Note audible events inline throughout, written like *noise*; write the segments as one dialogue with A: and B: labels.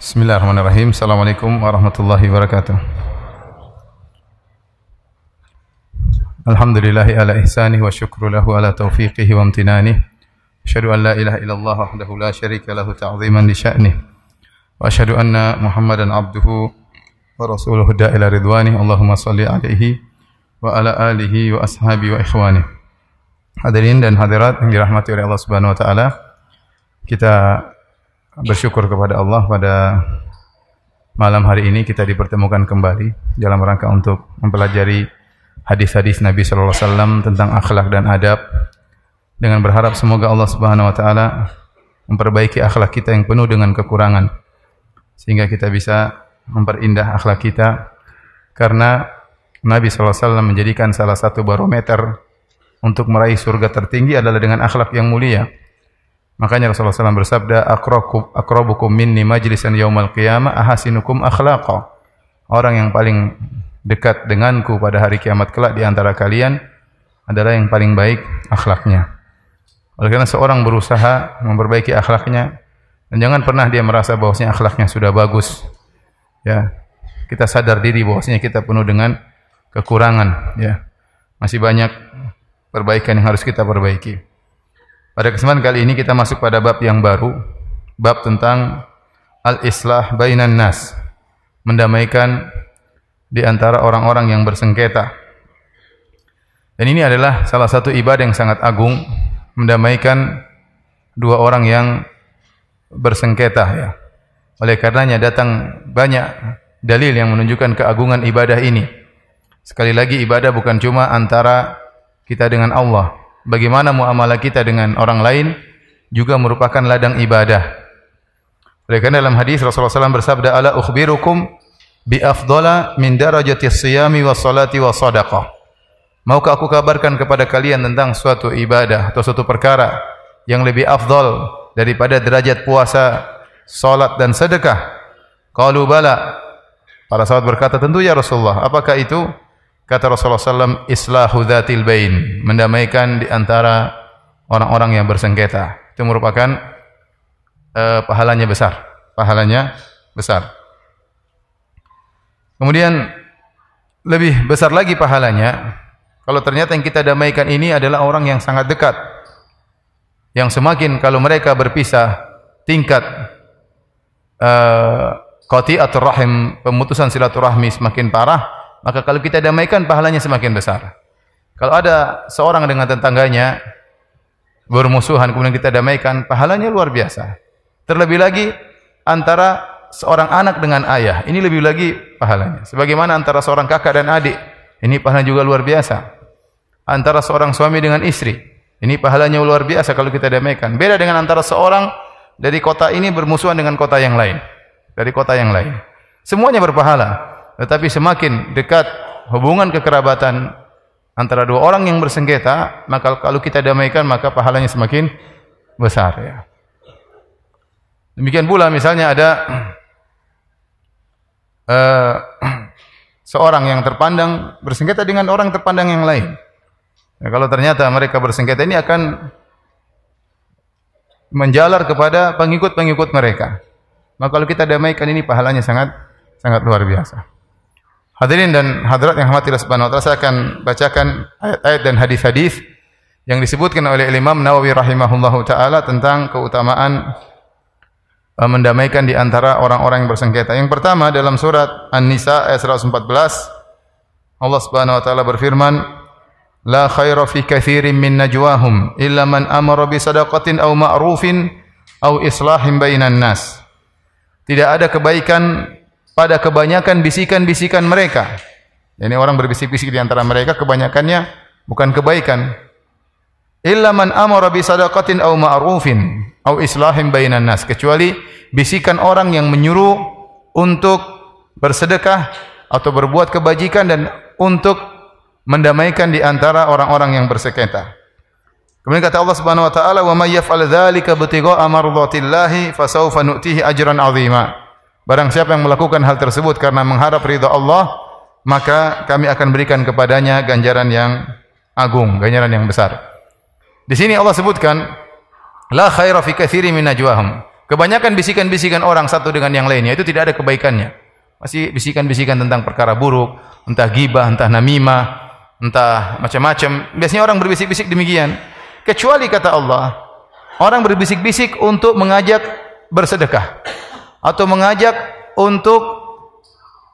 A: Bismillahirrahmanirrahim. Assalamualaikum warahmatullahi wabarakatuh. Alhamdulillahi ala ihsanih wa syukru lahu ala taufiqihi wa amtinanih. Asyhadu an la ilaha illallah wahdahu la syarika lahu ta'ziman li sya'nih. Wa asyhadu anna Muhammadan abduhu wa rasuluhu da'ila ridwanih. Allahumma salli alaihi wa ala alihi wa ashabi wa ikhwanih. Hadirin dan hadirat yang dirahmati oleh Allah Subhanahu wa taala. Kita bersyukur kepada Allah pada malam hari ini kita dipertemukan kembali dalam rangka untuk mempelajari hadis-hadis Nabi sallallahu alaihi wasallam tentang akhlak dan adab. Dengan berharap semoga Allah Subhanahu wa taala memperbaiki akhlak kita yang penuh dengan kekurangan sehingga kita bisa memperindah akhlak kita. Karena Nabi sallallahu alaihi wasallam menjadikan salah satu barometer untuk meraih surga tertinggi adalah dengan akhlak yang mulia. Makanya Rasulullah SAW bersabda, "Akrabukum akrabukum minni majlisan yaumal qiyamah ahasinukum akhlaqa." Orang yang paling dekat denganku pada hari kiamat kelak di antara kalian adalah yang paling baik akhlaknya. Oleh karena seorang berusaha memperbaiki akhlaknya dan jangan pernah dia merasa bahwasanya akhlaknya sudah bagus. Ya. Kita sadar diri bahwasanya kita penuh dengan kekurangan, ya. Masih banyak perbaikan yang harus kita perbaiki. Pada kesempatan kali ini kita masuk pada bab yang baru, bab tentang al-islah bainan nas, mendamaikan di antara orang-orang yang bersengketa. Dan ini adalah salah satu ibadah yang sangat agung, mendamaikan dua orang yang bersengketa ya. Oleh karenanya datang banyak dalil yang menunjukkan keagungan ibadah ini. Sekali lagi ibadah bukan cuma antara kita dengan Allah. Bagaimana muamalah kita dengan orang lain juga merupakan ladang ibadah. Oleh karena dalam hadis Rasulullah SAW bersabda, "Ala ukhbirukum bi afdala min darajati siyami wa salati wa sadaqah." Maukah aku kabarkan kepada kalian tentang suatu ibadah atau suatu perkara yang lebih afdal daripada derajat puasa, salat dan sedekah? Qalu bala. Para sahabat berkata, "Tentu ya Rasulullah." Apakah itu? Kata Rasulullah SAW, Islahu dhatil bain. Mendamaikan di antara orang-orang yang bersengketa. Itu merupakan uh, pahalanya besar. Pahalanya besar. Kemudian, lebih besar lagi pahalanya, kalau ternyata yang kita damaikan ini adalah orang yang sangat dekat. Yang semakin kalau mereka berpisah, tingkat uh, atau rahim, pemutusan silaturahmi semakin parah, maka kalau kita damaikan pahalanya semakin besar. Kalau ada seorang dengan tetangganya bermusuhan kemudian kita damaikan, pahalanya luar biasa. Terlebih lagi antara seorang anak dengan ayah, ini lebih lagi pahalanya. Sebagaimana antara seorang kakak dan adik, ini pahalanya juga luar biasa. Antara seorang suami dengan istri, ini pahalanya luar biasa kalau kita damaikan. Beda dengan antara seorang dari kota ini bermusuhan dengan kota yang lain, dari kota yang lain. Semuanya berpahala. Tetapi semakin dekat hubungan kekerabatan antara dua orang yang bersengketa, maka kalau kita damaikan maka pahalanya semakin besar ya. Demikian pula misalnya ada uh, *clears throat* *clears throat* seorang yang terpandang bersengketa dengan orang terpandang yang lain. Ya, kalau ternyata mereka bersengketa ini akan menjalar kepada pengikut-pengikut mereka. Maka kalau kita damaikan ini pahalanya sangat sangat luar biasa. Hadirin dan hadirat yang Allah Subhanahu wa taala, saya akan bacakan ayat-ayat dan hadis-hadis yang disebutkan oleh Imam Nawawi rahimahullahu taala tentang keutamaan uh, mendamaikan di antara orang-orang yang bersengketa. Yang pertama dalam surat An-Nisa ayat 114 Allah Subhanahu wa taala berfirman, "La khaira fi katsirin min najwahum illa man amara bi sadaqatin aw ma'rufin aw islahin bainan nas." Tidak ada kebaikan pada kebanyakan bisikan-bisikan mereka. Ini orang berbisik-bisik di antara mereka kebanyakannya bukan kebaikan. Illa man amara bi sadaqatin aw ma'rufin aw islahin bainan nas kecuali bisikan orang yang menyuruh untuk bersedekah atau berbuat kebajikan dan untuk mendamaikan di antara orang-orang yang bersengketa. Kemudian kata Allah Subhanahu wa taala, "Wa may yaf'al dzalika ibtigha'a mardhatillahi fasawfa nu'tihi ajran 'azima." Barang siapa yang melakukan hal tersebut karena mengharap ridha Allah, maka kami akan berikan kepadanya ganjaran yang agung, ganjaran yang besar. Di sini Allah sebutkan la khaira fi katsiri min. Kebanyakan bisikan-bisikan orang satu dengan yang lainnya itu tidak ada kebaikannya. Masih bisikan-bisikan tentang perkara buruk, entah gibah, entah namimah, entah macam-macam. Biasanya orang berbisik-bisik demikian. Kecuali kata Allah, orang berbisik-bisik untuk mengajak bersedekah atau mengajak untuk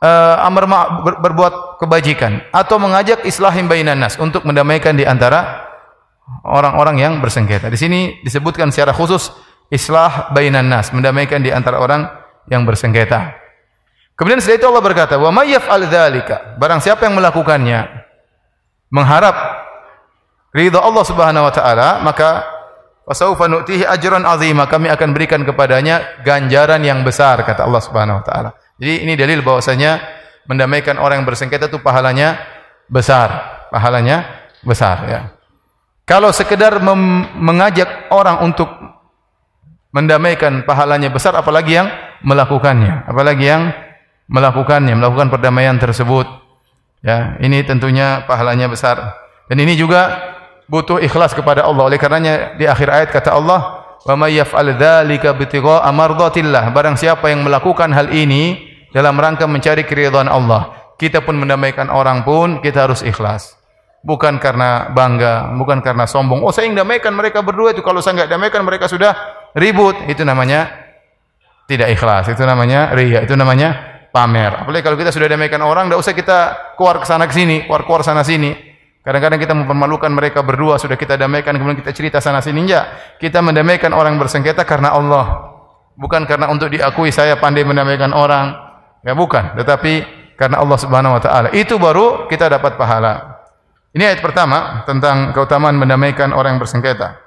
A: uh, amar ber, berbuat kebajikan atau mengajak islahim bainan nas untuk mendamaikan di antara orang-orang yang bersengketa. Di sini disebutkan secara khusus islah bainan nas, mendamaikan di antara orang yang bersengketa. Kemudian setelah itu Allah berkata, "Wa may yaf'al dzalika?" Barang siapa yang melakukannya mengharap ridha Allah Subhanahu wa taala, maka fasaufa nu'tihi ajran 'azima, kami akan berikan kepadanya ganjaran yang besar kata Allah Subhanahu wa taala. Jadi ini dalil bahwasanya mendamaikan orang yang bersengketa itu pahalanya besar, pahalanya besar ya. Kalau sekedar mengajak orang untuk mendamaikan pahalanya besar apalagi yang melakukannya. Apalagi yang melakukannya melakukan perdamaian tersebut. Ya ini tentunya pahalanya besar. Dan ini juga butuh ikhlas kepada Allah oleh karenanya di akhir ayat kata Allah wa may yaf'al dzalika bitigha'a mardatillah barang siapa yang melakukan hal ini dalam rangka mencari keridhaan Allah kita pun mendamaikan orang pun kita harus ikhlas bukan karena bangga, bukan karena sombong. Oh, saya yang damaikan mereka berdua itu kalau saya enggak damaikan mereka sudah ribut. Itu namanya tidak ikhlas. Itu namanya riya. Itu namanya pamer. Apalagi kalau kita sudah damaikan orang, enggak usah kita keluar ke sana ke sini, keluar-keluar sana sini. Kadang-kadang kita mempermalukan mereka berdua, sudah kita damaikan, kemudian kita cerita sana sini. Enggak. Kita mendamaikan orang bersengketa karena Allah. Bukan karena untuk diakui saya pandai mendamaikan orang. Ya bukan, tetapi karena Allah Subhanahu wa taala. Itu baru kita dapat pahala. Ini ayat pertama tentang keutamaan mendamaikan orang bersengketa.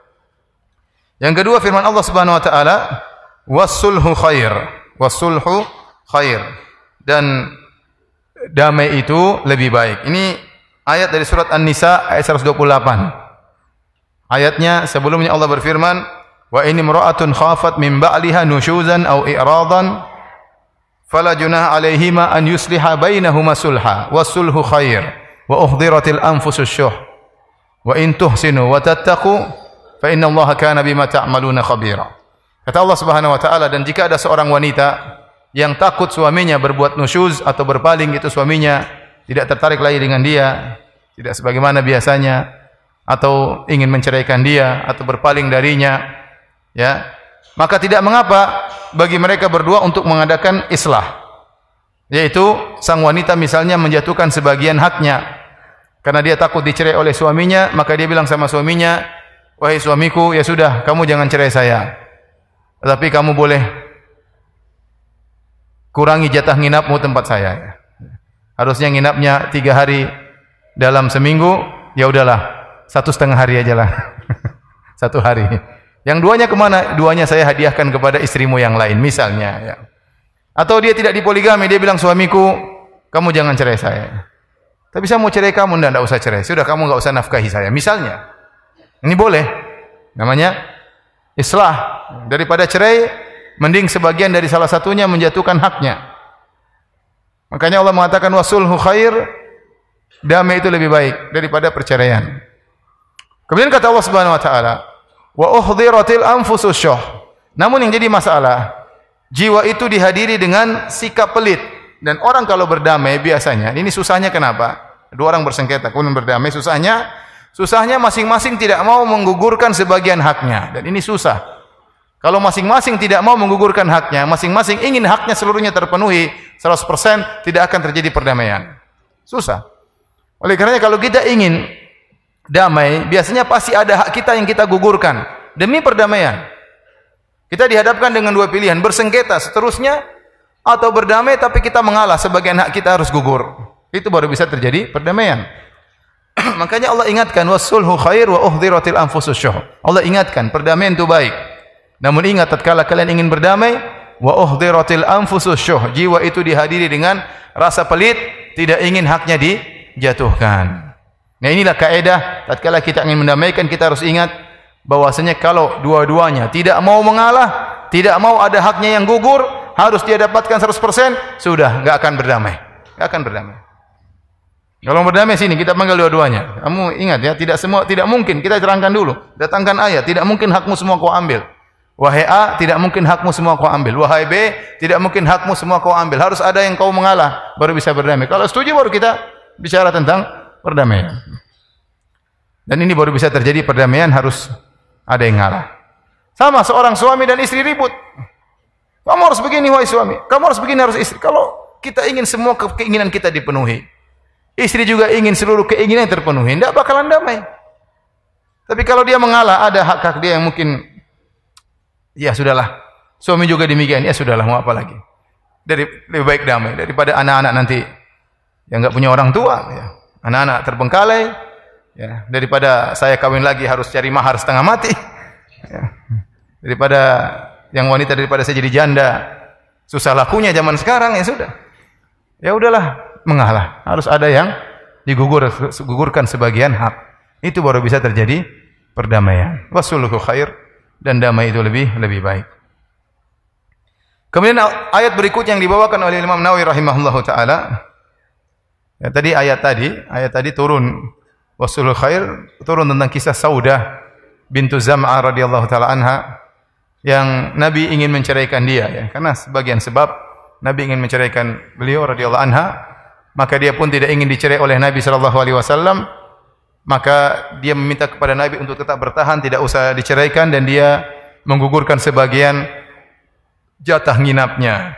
A: Yang kedua firman Allah Subhanahu wa taala, "Wasulhu khair." Wasulhu khair. Dan damai itu lebih baik. Ini ayat dari surat An-Nisa ayat 128. Ayatnya sebelumnya Allah berfirman, "Wa in imra'atun khafat min ba'liha nushuzan aw i'radan fala junaha 'alaihima an yusliha bainahuma sulha, wasulhu khair." wa uhdiratil anfusus syuh wa in tuhsinu wa tattaqu fa inna Allah kana bima ta'maluna khabira kata Allah Subhanahu wa taala dan jika ada seorang wanita yang takut suaminya berbuat nusyuz atau berpaling itu suaminya tidak tertarik lagi dengan dia tidak sebagaimana biasanya atau ingin menceraikan dia atau berpaling darinya ya maka tidak mengapa bagi mereka berdua untuk mengadakan islah yaitu sang wanita misalnya menjatuhkan sebagian haknya karena dia takut dicerai oleh suaminya, maka dia bilang sama suaminya, "Wahai suamiku, ya sudah, kamu jangan cerai saya. Tetapi kamu boleh kurangi jatah nginapmu tempat saya." Harusnya nginapnya tiga hari dalam seminggu, ya udahlah, satu setengah hari aja lah. *laughs* satu hari. Yang duanya ke mana? Duanya saya hadiahkan kepada istrimu yang lain, misalnya. Ya. Atau dia tidak dipoligami, dia bilang suamiku, kamu jangan cerai saya. Tapi saya mau cerai kamu, tidak usah cerai. Sudah kamu nggak usah nafkahi saya. Misalnya, ini boleh. Namanya islah. Daripada cerai, mending sebagian dari salah satunya menjatuhkan haknya. Makanya Allah mengatakan wasulhu khair, damai itu lebih baik daripada perceraian. Kemudian kata Allah Subhanahu wa taala, wa uhdhiratil anfusus syuh. Namun yang jadi masalah, jiwa itu dihadiri dengan sikap pelit. Dan orang kalau berdamai biasanya, ini susahnya kenapa? Dua orang bersengketa, kemudian berdamai, susahnya, susahnya masing-masing tidak mau menggugurkan sebagian haknya. Dan ini susah. Kalau masing-masing tidak mau menggugurkan haknya, masing-masing ingin haknya seluruhnya terpenuhi 100%, tidak akan terjadi perdamaian. Susah. Oleh karenanya kalau kita ingin damai, biasanya pasti ada hak kita yang kita gugurkan demi perdamaian. Kita dihadapkan dengan dua pilihan, bersengketa seterusnya atau berdamai tapi kita mengalah sebagian hak kita harus gugur. Itu baru bisa terjadi perdamaian. *clears throat* Makanya Allah ingatkan wasulhu khair wa anfusus. Allah ingatkan perdamaian itu baik. Namun ingat tatkala kalian ingin berdamai wa uhdhiratil anfusus syuh. Jiwa itu dihadiri dengan rasa pelit, tidak ingin haknya dijatuhkan. Nah inilah kaidah tatkala kita ingin mendamaikan kita harus ingat bahwasanya kalau dua-duanya tidak mau mengalah, tidak mau ada haknya yang gugur, harus dia dapatkan 100%, sudah enggak akan berdamai. Enggak akan berdamai. Kalau berdamai sini kita panggil dua-duanya. Kamu ingat ya, tidak semua tidak mungkin. Kita terangkan dulu. Datangkan ayat, tidak mungkin hakmu semua kau ambil. Wahai A, tidak mungkin hakmu semua kau ambil. Wahai B, tidak mungkin hakmu semua kau ambil. Harus ada yang kau mengalah baru bisa berdamai. Kalau setuju baru kita bicara tentang perdamaian. Dan ini baru bisa terjadi perdamaian harus ada yang ngalah. Sama seorang suami dan istri ribut. Kamu harus begini wahai suami, kamu harus begini harus istri. Kalau kita ingin semua keinginan kita dipenuhi, istri juga ingin seluruh keinginan terpenuhi, tidak bakalan damai. Tapi kalau dia mengalah, ada hak-hak dia yang mungkin Ya sudahlah. Suami juga demikian. Ya sudahlah mau apa lagi. Dari lebih baik damai daripada anak-anak nanti yang enggak punya orang tua ya. Anak-anak terbengkalai ya daripada saya kawin lagi harus cari mahar setengah mati. Ya. Daripada yang wanita daripada saya jadi janda susah lakunya zaman sekarang ya sudah. Ya udahlah mengalah. Harus ada yang digugur gugurkan sebagian hak. Itu baru bisa terjadi perdamaian. Wasuluhu khair dan damai itu lebih lebih baik. Kemudian ayat berikutnya yang dibawakan oleh Imam Nawawi rahimahullahu taala. Ya, tadi ayat tadi, ayat tadi turun wasulul khair turun tentang kisah Saudah bintu Zam'ah radhiyallahu taala anha yang Nabi ingin menceraikan dia ya karena sebagian sebab Nabi ingin menceraikan beliau radhiyallahu anha maka dia pun tidak ingin dicerai oleh Nabi sallallahu alaihi wasallam maka dia meminta kepada Nabi untuk tetap bertahan, tidak usah diceraikan dan dia menggugurkan sebagian jatah nginapnya.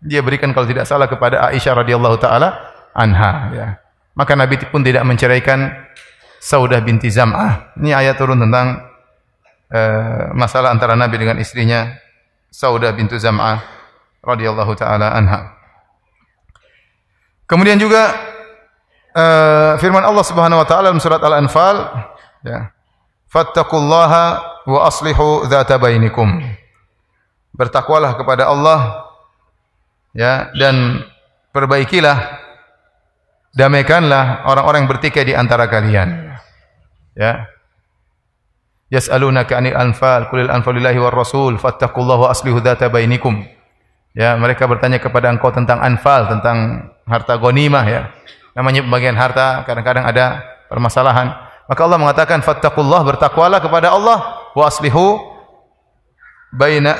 A: Dia berikan kalau tidak salah kepada Aisyah radhiyallahu taala anha ya. Maka Nabi pun tidak menceraikan Saudah binti Zam'ah. Ini ayat turun tentang uh, masalah antara Nabi dengan istrinya Saudah bintu Zam'ah radhiyallahu taala anha. Kemudian juga uh, firman Allah Subhanahu wa taala dalam surat Al-Anfal ya. Fattaqullaha wa aslihu dzata bainikum. Bertakwalah kepada Allah ya dan perbaikilah damaikanlah orang-orang bertikai di antara kalian. Ya. Yas'alunaka 'anil anfal, qulil anfalu lillahi war rasul, fattaqullaha wa aslihu dzata bainikum. Ya, mereka bertanya kepada engkau tentang anfal, tentang harta ghanimah ya namanya pembagian harta kadang-kadang ada permasalahan. Maka Allah mengatakan fattaqullah bertakwalah kepada Allah. Wa aslihu baina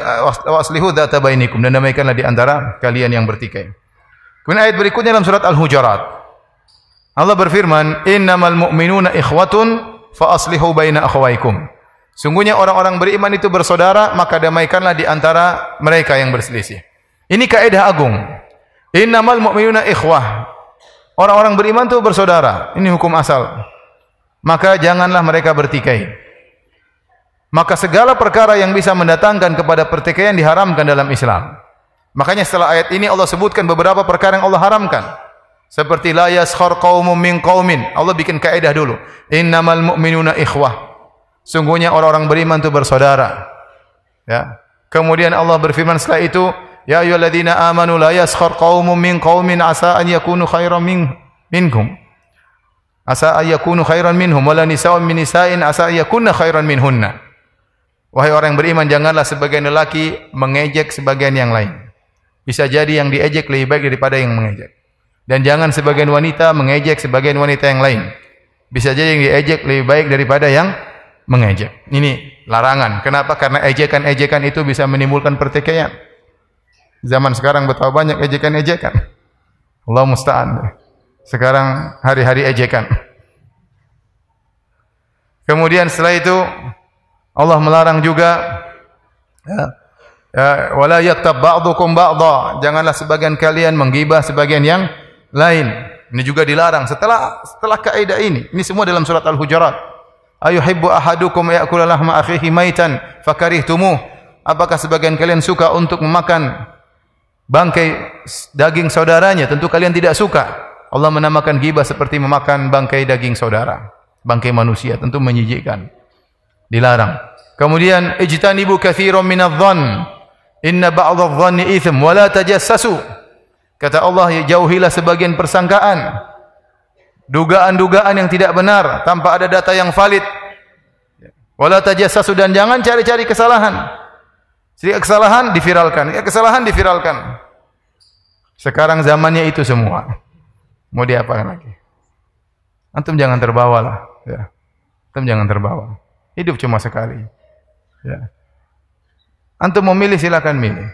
A: wa aslihu dzata bainikum. Dan damaikanlah di antara kalian yang bertikai. Kemudian ayat berikutnya dalam surat al-hujurat. Allah berfirman innamal mu'minuna ikhwatun fa aslihu baina akhawaykum sungguhnya orang-orang beriman itu bersaudara maka damaikanlah di antara mereka yang berselisih. Ini kaidah agung. Innamal mu'minuna ikhwah Orang-orang beriman itu bersaudara. Ini hukum asal. Maka janganlah mereka bertikai. Maka segala perkara yang bisa mendatangkan kepada pertikaian diharamkan dalam Islam. Makanya setelah ayat ini Allah sebutkan beberapa perkara yang Allah haramkan. Seperti la yaskhar qaumun min qaumin. Allah bikin kaidah dulu. Innamal mu'minuna ikhwah. Sungguhnya orang-orang beriman itu bersaudara. Ya. Kemudian Allah berfirman setelah itu, Ya ayyuhalladzina amanu la yaskhar qaumun min qaumin asa an yakunu khairan min minkum. Asa an yakunu khairan minhum wala nisa'un min nisa'in asa an yakunna khairan minhunna. Wahai orang yang beriman janganlah sebagian lelaki mengejek sebagian yang lain. Bisa jadi yang diejek lebih baik daripada yang mengejek. Dan jangan sebagian wanita mengejek sebagian wanita yang lain. Bisa jadi yang diejek lebih baik daripada yang mengejek. Ini larangan. Kenapa? Karena ejekan-ejekan itu bisa menimbulkan pertikaian. Zaman sekarang betapa banyak ejekan-ejekan. Allah musta'an. Sekarang hari-hari ejekan. Kemudian setelah itu Allah melarang juga ya, ya wala yaktab ba'dukum ba'dha. Janganlah sebagian kalian menggibah sebagian yang lain. Ini juga dilarang. Setelah setelah kaidah ini, ini semua dalam surat Al-Hujurat. Ayuhibbu ahadukum ya'kula lahma akhihi maitan fakarihtumuh. Apakah sebagian kalian suka untuk memakan bangkai daging saudaranya, tentu kalian tidak suka. Allah menamakan ghibah seperti memakan bangkai daging saudara, bangkai manusia, tentu menyijikkan. Dilarang. Kemudian ijtanibu katsiran minadh-dhann. Inna ba'dadh-dhanni itsm wa la tajassasu. Kata Allah, jauhilah sebagian persangkaan. Dugaan-dugaan yang tidak benar tanpa ada data yang valid. Wala tajassasu dan jangan cari-cari kesalahan. Jadi kesalahan diviralkan, ya kesalahan diviralkan. Sekarang zamannya itu semua. Mau diapakan lagi? Antum jangan terbawa lah, ya. Antum jangan terbawa. Hidup cuma sekali. Ya. Antum memilih silakan milih.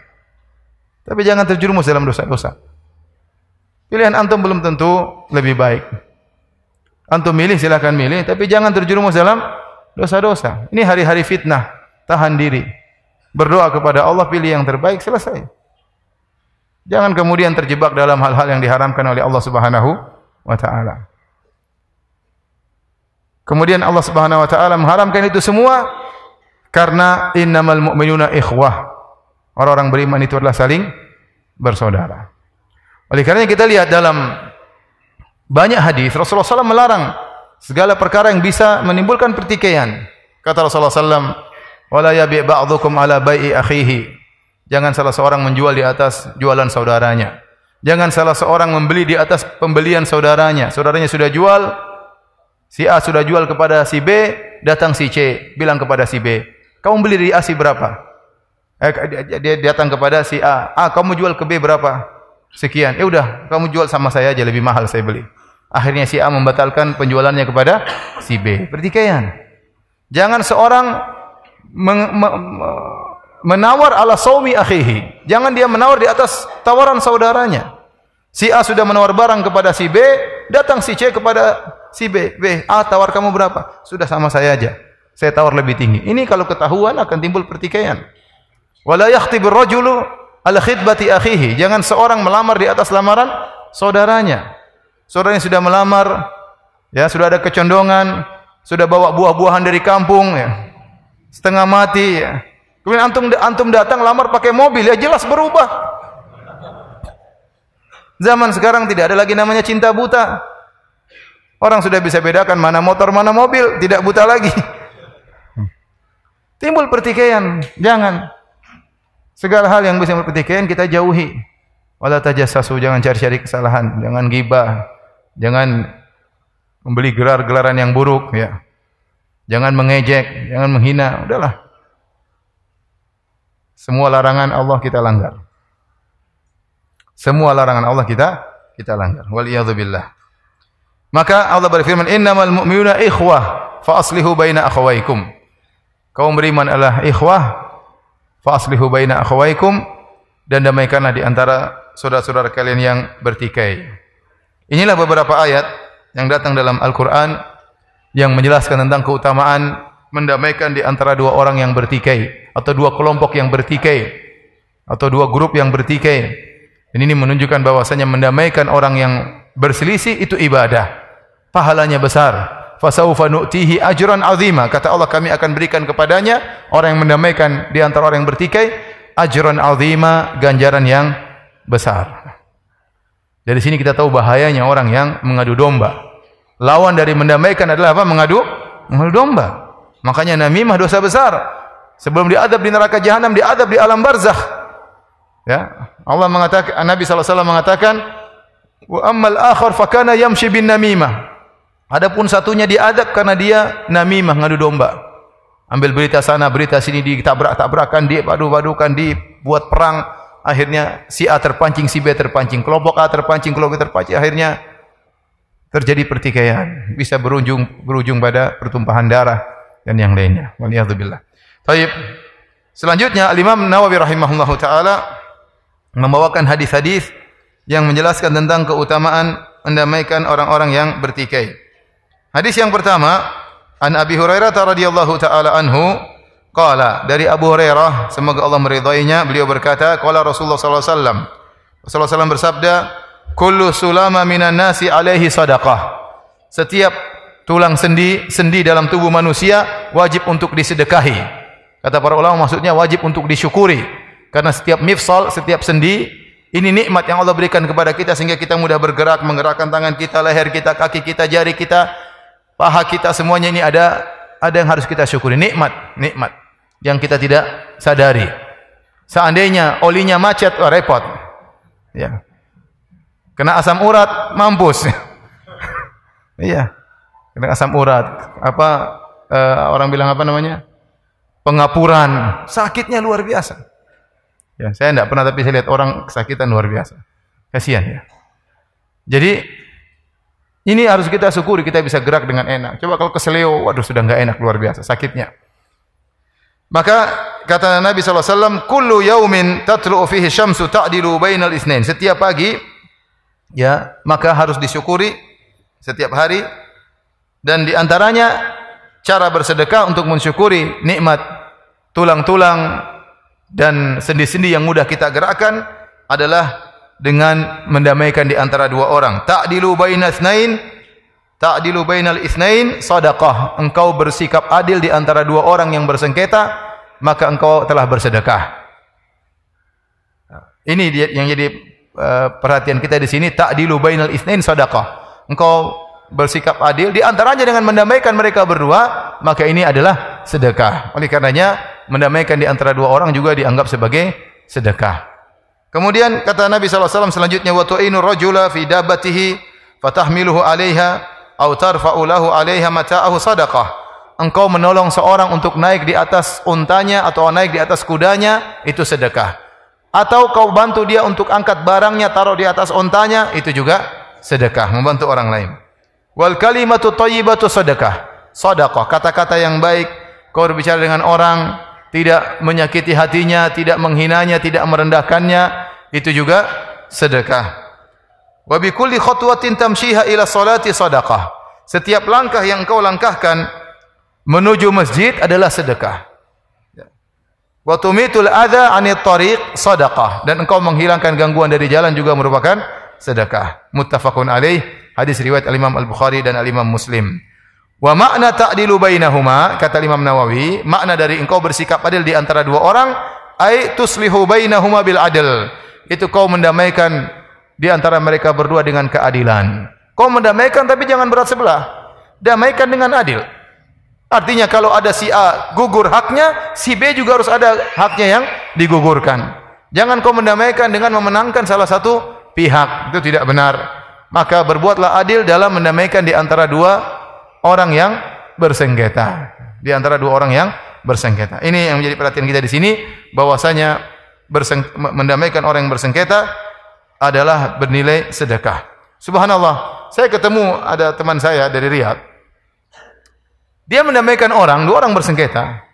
A: Tapi jangan terjerumus dalam dosa-dosa. Pilihan antum belum tentu lebih baik. Antum milih silakan milih, tapi jangan terjerumus dalam dosa-dosa. Ini hari-hari fitnah. Tahan diri. Berdoa kepada Allah pilih yang terbaik selesai. Jangan kemudian terjebak dalam hal-hal yang diharamkan oleh Allah Subhanahu wa taala. Kemudian Allah Subhanahu wa taala mengharamkan itu semua karena innamal mu'minuna ikhwah. Orang-orang beriman itu adalah saling bersaudara. Oleh karena kita lihat dalam banyak hadis Rasulullah SAW melarang segala perkara yang bisa menimbulkan pertikaian. Kata Rasulullah SAW, "Wala yabi' ba'dukum ala bai'i akhihi." Jangan salah seorang menjual di atas jualan saudaranya. Jangan salah seorang membeli di atas pembelian saudaranya. Saudaranya sudah jual, Si A sudah jual kepada si B, datang si C, bilang kepada si B, kamu beli di A si berapa? Eh, dia datang kepada si A, A kamu jual ke B berapa? Sekian. Ya udah, kamu jual sama saya aja lebih mahal saya beli. Akhirnya si A membatalkan penjualannya kepada si B. Pertikaian. Jangan seorang meng, me, me, menawar ala saumi akhihi. Jangan dia menawar di atas tawaran saudaranya. Si A sudah menawar barang kepada si B, datang si C kepada si B, B, A tawar kamu berapa? Sudah sama saya aja. Saya tawar lebih tinggi. Ini kalau ketahuan akan timbul pertikaian. Wala yakhtibur rajulu ala khidbati akhihi. Jangan seorang melamar di atas lamaran saudaranya. Saudaranya sudah melamar, ya sudah ada kecondongan, sudah bawa buah-buahan dari kampung, ya. Setengah mati. Ya. Kemudian antum antum datang lamar pakai mobil, ya jelas berubah. Zaman sekarang tidak ada lagi namanya cinta buta. Orang sudah bisa bedakan mana motor, mana mobil, tidak buta lagi. *laughs* Timbul pertikaian, jangan. Segala hal yang bisa pertikaian kita jauhi. Wala tajassasu, jangan cari-cari kesalahan, jangan gibah, jangan membeli gelar-gelaran yang buruk ya. Jangan mengejek, jangan menghina, udahlah. Semua larangan Allah kita langgar. Semua larangan Allah kita kita langgar. Wal billah. Maka Allah berfirman, "Innamal mu'minuna ikhwah, fa aslihu baina akhawaykum." Kaum beriman adalah ikhwah, fa aslihu baina akhawaykum dan damaikanlah di antara saudara-saudara kalian yang bertikai. Inilah beberapa ayat yang datang dalam Al-Qur'an yang menjelaskan tentang keutamaan mendamaikan di antara dua orang yang bertikai atau dua kelompok yang bertikai atau dua grup yang bertikai. Dan ini menunjukkan bahwasanya mendamaikan orang yang berselisih itu ibadah. Pahalanya besar. Fasaufa nu'tihi ajran azima. Kata Allah kami akan berikan kepadanya orang yang mendamaikan di antara orang yang bertikai ajran azima, ganjaran yang besar. Dari sini kita tahu bahayanya orang yang mengadu domba. Lawan dari mendamaikan adalah apa? Mengadu mengadu domba. Makanya namimah dosa besar. Sebelum diadab di neraka jahanam, diadab di alam barzakh. Ya, Allah mengatakan Nabi SAW mengatakan Wa ammal akhar fakana yamshi bin namimah. Adapun satunya diadab karena dia namimah ngadu domba. Ambil berita sana, berita sini ditabrak-tabrakan, dipadu-padukan, dibuat perang. Akhirnya si A terpancing, si B terpancing, kelompok A terpancing, kelompok B terpancing. Akhirnya terjadi pertikaian, bisa berujung berujung pada pertumpahan darah dan yang lainnya. Waliyadzubillah. Baik. Selanjutnya Al-Imam Nawawi rahimahullahu taala membawakan hadis-hadis yang menjelaskan tentang keutamaan mendamaikan orang-orang yang bertikai. Hadis yang pertama, an Abi Hurairah radhiyallahu taala anhu qala dari Abu Hurairah semoga Allah meridainya beliau berkata qala Rasulullah sallallahu alaihi wasallam Rasulullah SAW bersabda kullu sulama minan nasi alaihi sadaqah setiap tulang sendi sendi dalam tubuh manusia wajib untuk disedekahi kata para ulama maksudnya wajib untuk disyukuri karena setiap mifsal setiap sendi ini nikmat yang Allah berikan kepada kita sehingga kita mudah bergerak, menggerakkan tangan kita, leher kita, kaki kita, jari kita, paha kita semuanya ini ada ada yang harus kita syukuri. Nikmat, nikmat yang kita tidak sadari. Seandainya olinya macet, oh, repot. Ya. Kena asam urat, mampus. *laughs* iya. Kena asam urat. Apa uh, orang bilang apa namanya? Pengapuran. Sakitnya luar biasa. Ya, saya tidak pernah tapi saya lihat orang kesakitan luar biasa. Kasihan ya. Jadi ini harus kita syukuri kita bisa gerak dengan enak. Coba kalau keseleo, waduh sudah nggak enak luar biasa sakitnya. Maka kata Nabi SAW, kullu yaumin tatlu'u fihi syamsu ta'dilu bainal isnain. Setiap pagi, ya, maka harus disyukuri setiap hari. Dan di antaranya cara bersedekah untuk mensyukuri nikmat tulang-tulang dan sendi-sendi yang mudah kita gerakkan adalah dengan mendamaikan di antara dua orang. Ta'dilu bainas nain Ta'dilu bainal isnain sadaqah. Engkau bersikap adil di antara dua orang yang bersengketa, maka engkau telah bersedekah. Ini dia yang jadi uh, perhatian kita di sini ta'dilu bainal isnain sadaqah. Engkau bersikap adil di antaranya dengan mendamaikan mereka berdua, maka ini adalah sedekah. Oleh karenanya mendamaikan di antara dua orang juga dianggap sebagai sedekah. Kemudian kata Nabi SAW selanjutnya wa tu'inu rajula fi fatahmiluhu 'alaiha au tarfa'u lahu 'alaiha mata'ahu sadaqah. Engkau menolong seorang untuk naik di atas untanya atau naik di atas kudanya, itu sedekah. Atau kau bantu dia untuk angkat barangnya taruh di atas untanya, itu juga sedekah, membantu orang lain. Wal kalimatu thayyibatu sedekah. Sedekah, kata-kata yang baik, kau berbicara dengan orang, tidak menyakiti hatinya, tidak menghinanya, tidak merendahkannya, itu juga sedekah. Wa bi kulli khatwatin tamshiha ila salati sadaqah. Setiap langkah yang engkau langkahkan menuju masjid adalah sedekah. Wa tumitul adza 'anit tariq sadaqah dan engkau menghilangkan gangguan dari jalan juga merupakan sedekah. Muttafaqun alaih. Hadis riwayat Al-Imam Al-Bukhari dan Al-Imam Muslim. Wa makna ta'dilu bainahuma kata Imam Nawawi, makna dari engkau bersikap adil di antara dua orang ai tuslihu bainahuma bil adl. Itu kau mendamaikan di antara mereka berdua dengan keadilan. Kau mendamaikan tapi jangan berat sebelah. Damaikan dengan adil. Artinya kalau ada si A gugur haknya, si B juga harus ada haknya yang digugurkan. Jangan kau mendamaikan dengan memenangkan salah satu pihak. Itu tidak benar. Maka berbuatlah adil dalam mendamaikan di antara dua orang yang bersengketa. Di antara dua orang yang bersengketa. Ini yang menjadi perhatian kita di sini bahwasanya mendamaikan orang yang bersengketa adalah bernilai sedekah. Subhanallah, saya ketemu ada teman saya dari Riyadh. Dia mendamaikan orang, dua orang bersengketa.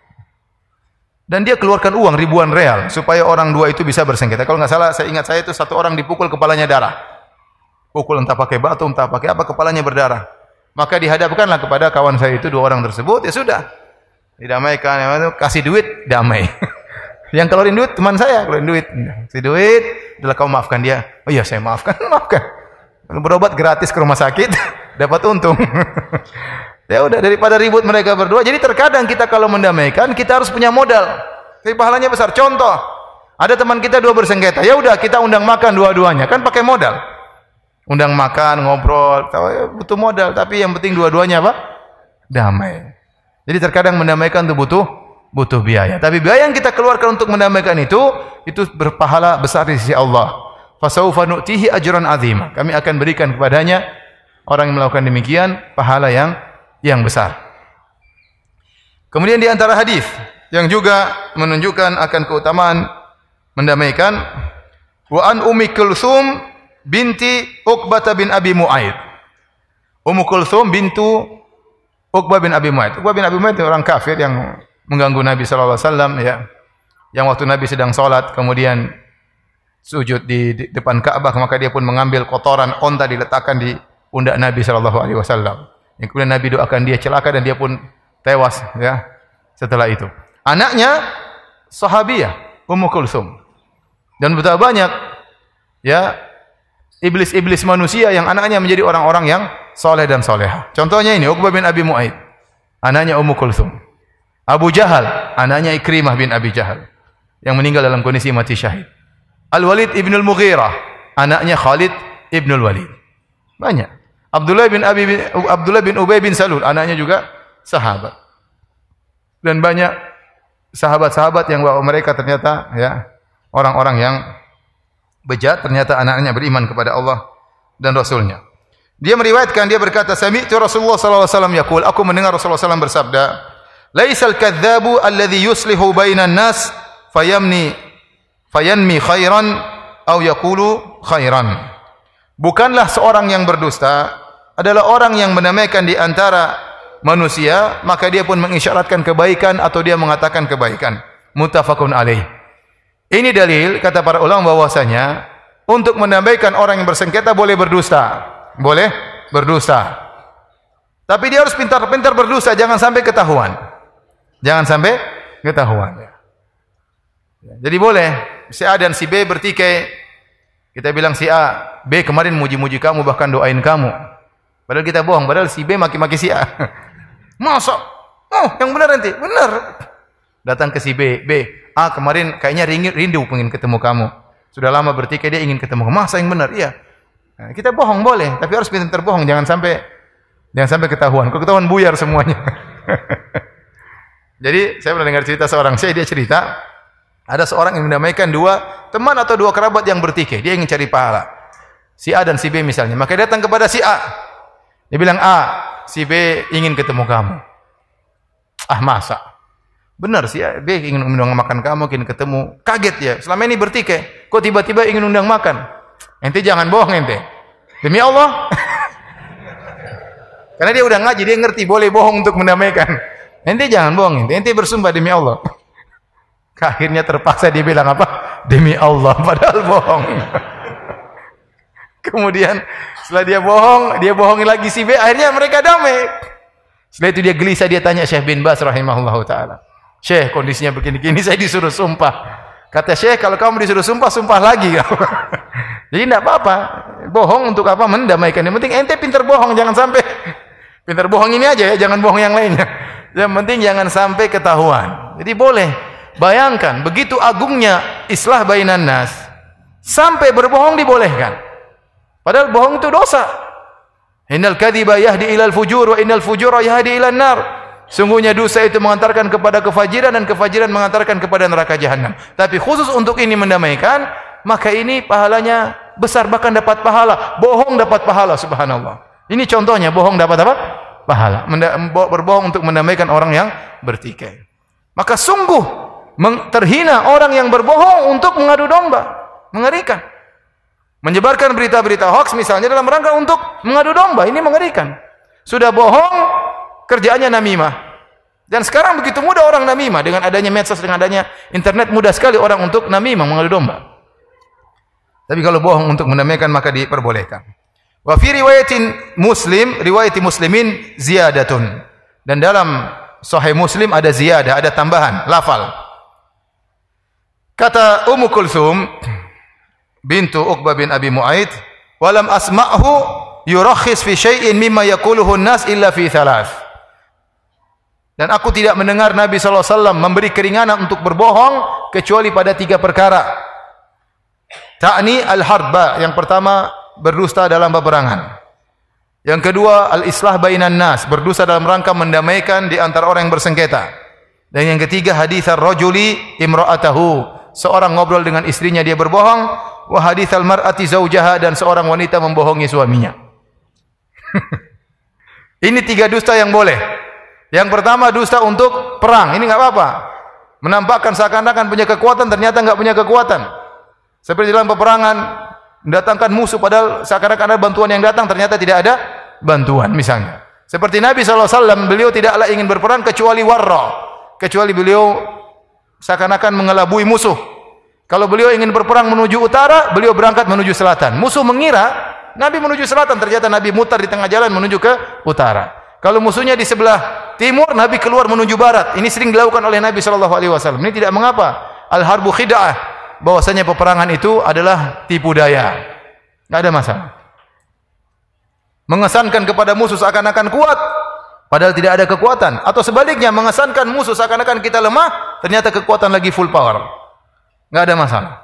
A: Dan dia keluarkan uang ribuan real supaya orang dua itu bisa bersengketa. Kalau nggak salah, saya ingat saya itu satu orang dipukul kepalanya darah. Pukul entah pakai batu, entah pakai apa, kepalanya berdarah. Maka dihadapkanlah kepada kawan saya itu dua orang tersebut, ya sudah. Didamaikan, kasih duit, damai. *laughs* Yang keluarin duit teman saya, keluarin duit. Si duit, adalah kau maafkan dia. Oh iya saya maafkan, *laughs* maafkan. Berobat gratis ke rumah sakit, *laughs* dapat untung. Ya udah daripada ribut mereka berdua. Jadi terkadang kita kalau mendamaikan, kita harus punya modal. Tapi pahalanya besar. Contoh, ada teman kita dua bersengketa. Ya udah kita undang makan dua-duanya, kan pakai modal. Undang makan, ngobrol, tahu ya, butuh modal. Tapi yang penting dua-duanya apa? Damai. Jadi terkadang mendamaikan itu butuh butuh biaya. Tapi biaya yang kita keluarkan untuk mendamaikan itu itu berpahala besar di sisi Allah. Fasaufa nu'tihi ajran azim. Kami akan berikan kepadanya orang yang melakukan demikian pahala yang yang besar. Kemudian di antara hadis yang juga menunjukkan akan keutamaan mendamaikan wa an Ummi Kulsum binti Uqbah bin Abi Muaid. Ummu Kulsum bintu Uqbah bin Abi Muaid. Uqbah bin Abi Muaid orang kafir yang mengganggu Nabi sallallahu alaihi wasallam ya. Yang waktu Nabi sedang salat kemudian sujud di, depan Ka'bah maka dia pun mengambil kotoran onta diletakkan di pundak Nabi sallallahu alaihi wasallam. Yang kemudian Nabi doakan dia celaka dan dia pun tewas ya setelah itu. Anaknya sahabiyah Ummu Kulsum. Dan betapa banyak ya iblis-iblis manusia yang anaknya menjadi orang-orang yang soleh dan soleha. Contohnya ini Uqbah bin Abi Mu'aid. Anaknya Ummu Kulsum. Abu Jahal, anaknya Ikrimah bin Abi Jahal yang meninggal dalam kondisi mati syahid. Al-Walid ibn al-Mughirah, anaknya Khalid ibn al-Walid. Banyak. Abdullah bin Abi bin, Abdullah bin Ubay bin Salul, anaknya juga sahabat. Dan banyak sahabat-sahabat yang bahwa mereka ternyata ya orang-orang yang bejat ternyata anaknya beriman kepada Allah dan Rasulnya. Dia meriwayatkan dia berkata, "Sami'tu Rasulullah sallallahu alaihi wasallam yaqul, aku mendengar Rasulullah SAW bersabda, Laisal kadzabu alladhi yuslihu bainan nas fayamni fayanmi khairan aw yaqulu khairan. Bukanlah seorang yang berdusta adalah orang yang menamaikan di antara manusia maka dia pun mengisyaratkan kebaikan atau dia mengatakan kebaikan. Muttafaqun alaih. Ini dalil kata para ulama bahwasanya untuk menambahkan orang yang bersengketa boleh berdusta. Boleh berdusta. Tapi dia harus pintar-pintar berdusta, jangan sampai ketahuan. Jangan sampai ketahuan. Jadi boleh si A dan si B bertikai. Kita bilang si A, B kemarin muji-muji kamu bahkan doain kamu. Padahal kita bohong, padahal si B maki-maki si A. *laughs* Masa? Oh, yang benar nanti. Benar. Datang ke si B, B, A kemarin kayaknya rindu pengen ketemu kamu. Sudah lama bertikai dia ingin ketemu. Masa yang benar? Iya. Nah, kita bohong boleh, tapi harus pintar terbohong, jangan sampai jangan sampai ketahuan. Kalau ketahuan buyar semuanya. *laughs* Jadi saya pernah dengar cerita seorang saya dia cerita ada seorang yang mendamaikan dua teman atau dua kerabat yang bertikai. Dia ingin cari pahala. Si A dan si B misalnya. Maka datang kepada si A. Dia bilang, A, si B ingin ketemu kamu. Ah masa? Benar si A, B ingin undang makan kamu, ingin ketemu. Kaget ya, selama ini bertikai. Kok tiba-tiba ingin undang makan? Ente jangan bohong ente. Demi Allah. *laughs* Karena dia udah ngaji, dia ngerti boleh bohong untuk mendamaikan. Ente jangan bohong ente, ente bersumpah demi Allah. *laughs* Akhirnya terpaksa dia bilang apa? Demi Allah, padahal bohong. *laughs* Kemudian setelah dia bohong, dia bohongi lagi si B, akhirnya mereka damai. Setelah itu dia gelisah, dia tanya Syekh bin Bas rahimahullah ta'ala. Syekh, kondisinya begini-gini, *laughs* saya disuruh sumpah. Kata Syekh, kalau kamu disuruh sumpah, sumpah lagi. *laughs* Jadi tidak apa-apa. Bohong untuk apa? Mendamaikan. Yang penting ente pintar bohong, jangan sampai pintar bohong ini aja ya, jangan bohong yang lainnya. Yang penting jangan sampai ketahuan. Jadi boleh. Bayangkan, begitu agungnya islah bainan nas, sampai berbohong dibolehkan. Padahal bohong itu dosa. Innal kadhiba yahdi ilal fujur wa innal fujura yahdi ilan nar. Sungguhnya dosa itu mengantarkan kepada kefajiran dan kefajiran mengantarkan kepada neraka jahanam. Tapi khusus untuk ini mendamaikan, maka ini pahalanya besar bahkan dapat pahala. Bohong dapat pahala subhanallah. Ini contohnya bohong dapat apa? Pahala. Berbohong untuk mendamaikan orang yang bertikai. Maka sungguh terhina orang yang berbohong untuk mengadu domba. Mengerikan. Menyebarkan berita-berita hoax misalnya dalam rangka untuk mengadu domba. Ini mengerikan. Sudah bohong, kerjaannya namimah. Dan sekarang begitu mudah orang namimah dengan adanya medsos, dengan adanya internet mudah sekali orang untuk namimah mengadu domba. Tapi kalau bohong untuk mendamaikan maka diperbolehkan. Wa fi riwayatin Muslim, riwayat Muslimin ziyadatun. Dan dalam Sahih Muslim ada ziyadah, ada tambahan, lafal. Kata Ummu Kulthum bintu Uqbah bin Abi Mu'aid, "Walam asma'hu yurakhis fi syai'in mimma yaquluhu an-nas illa fi thalath." Dan aku tidak mendengar Nabi SAW memberi keringanan untuk berbohong kecuali pada tiga perkara. Ta'ni al-harba. Yang pertama, berdusta dalam peperangan. Yang kedua, al-islah bainan nas. Berdusta dalam rangka mendamaikan di antara orang yang bersengketa. Dan yang ketiga, hadis ar-rajuli imra'atahu. Seorang ngobrol dengan istrinya dia berbohong. Wa hadis al-mar'ati zaujaha. Dan seorang wanita membohongi suaminya. *laughs* Ini tiga dusta yang boleh. Yang pertama dusta untuk perang. Ini nggak apa-apa. Menampakkan seakan-akan punya kekuatan ternyata nggak punya kekuatan. Seperti dalam peperangan mendatangkan musuh padahal seakan-akan ada bantuan yang datang ternyata tidak ada bantuan misalnya. Seperti Nabi SAW, beliau tidaklah ingin berperang kecuali warra. Kecuali beliau seakan-akan mengelabui musuh. Kalau beliau ingin berperang menuju utara, beliau berangkat menuju selatan. Musuh mengira Nabi menuju selatan, ternyata Nabi mutar di tengah jalan menuju ke utara. Kalau musuhnya di sebelah timur, Nabi keluar menuju barat. Ini sering dilakukan oleh Nabi Shallallahu Alaihi Wasallam. Ini tidak mengapa. Al harbu khid'ah. Bahwasanya peperangan itu adalah tipu daya. Tidak ada masalah. Mengesankan kepada musuh seakan-akan kuat, padahal tidak ada kekuatan. Atau sebaliknya, mengesankan musuh seakan-akan kita lemah, ternyata kekuatan lagi full power. Tidak ada masalah.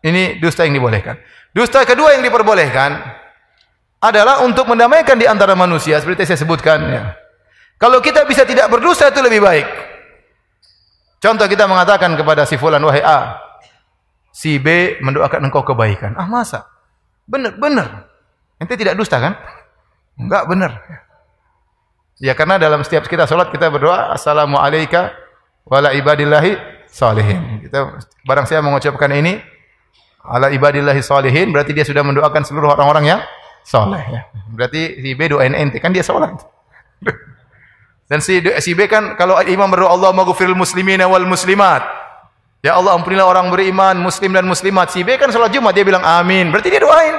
A: Ini dusta yang dibolehkan. Dusta kedua yang diperbolehkan adalah untuk mendamaikan di antara manusia seperti saya sebutkan ya. Kalau kita bisa tidak berdosa itu lebih baik. Contoh kita mengatakan kepada si fulan wahai A, si B mendoakan engkau kebaikan. Ah masa? Benar, benar. Ente tidak dusta kan? Enggak benar. Ya karena dalam setiap kita sholat kita berdoa assalamualaikum wala ibadillahi salihin. Kita barang saya mengucapkan ini ala ibadillahi salihin berarti dia sudah mendoakan seluruh orang-orang yang soleh ya. Berarti si B doain ente kan dia sholat. Dan si si B kan kalau imam berdoa Allah maghfiril muslimina wal muslimat. Ya Allah ampunilah orang beriman, muslim dan muslimat. Si B kan sholat Jumat dia bilang amin. Berarti dia doain.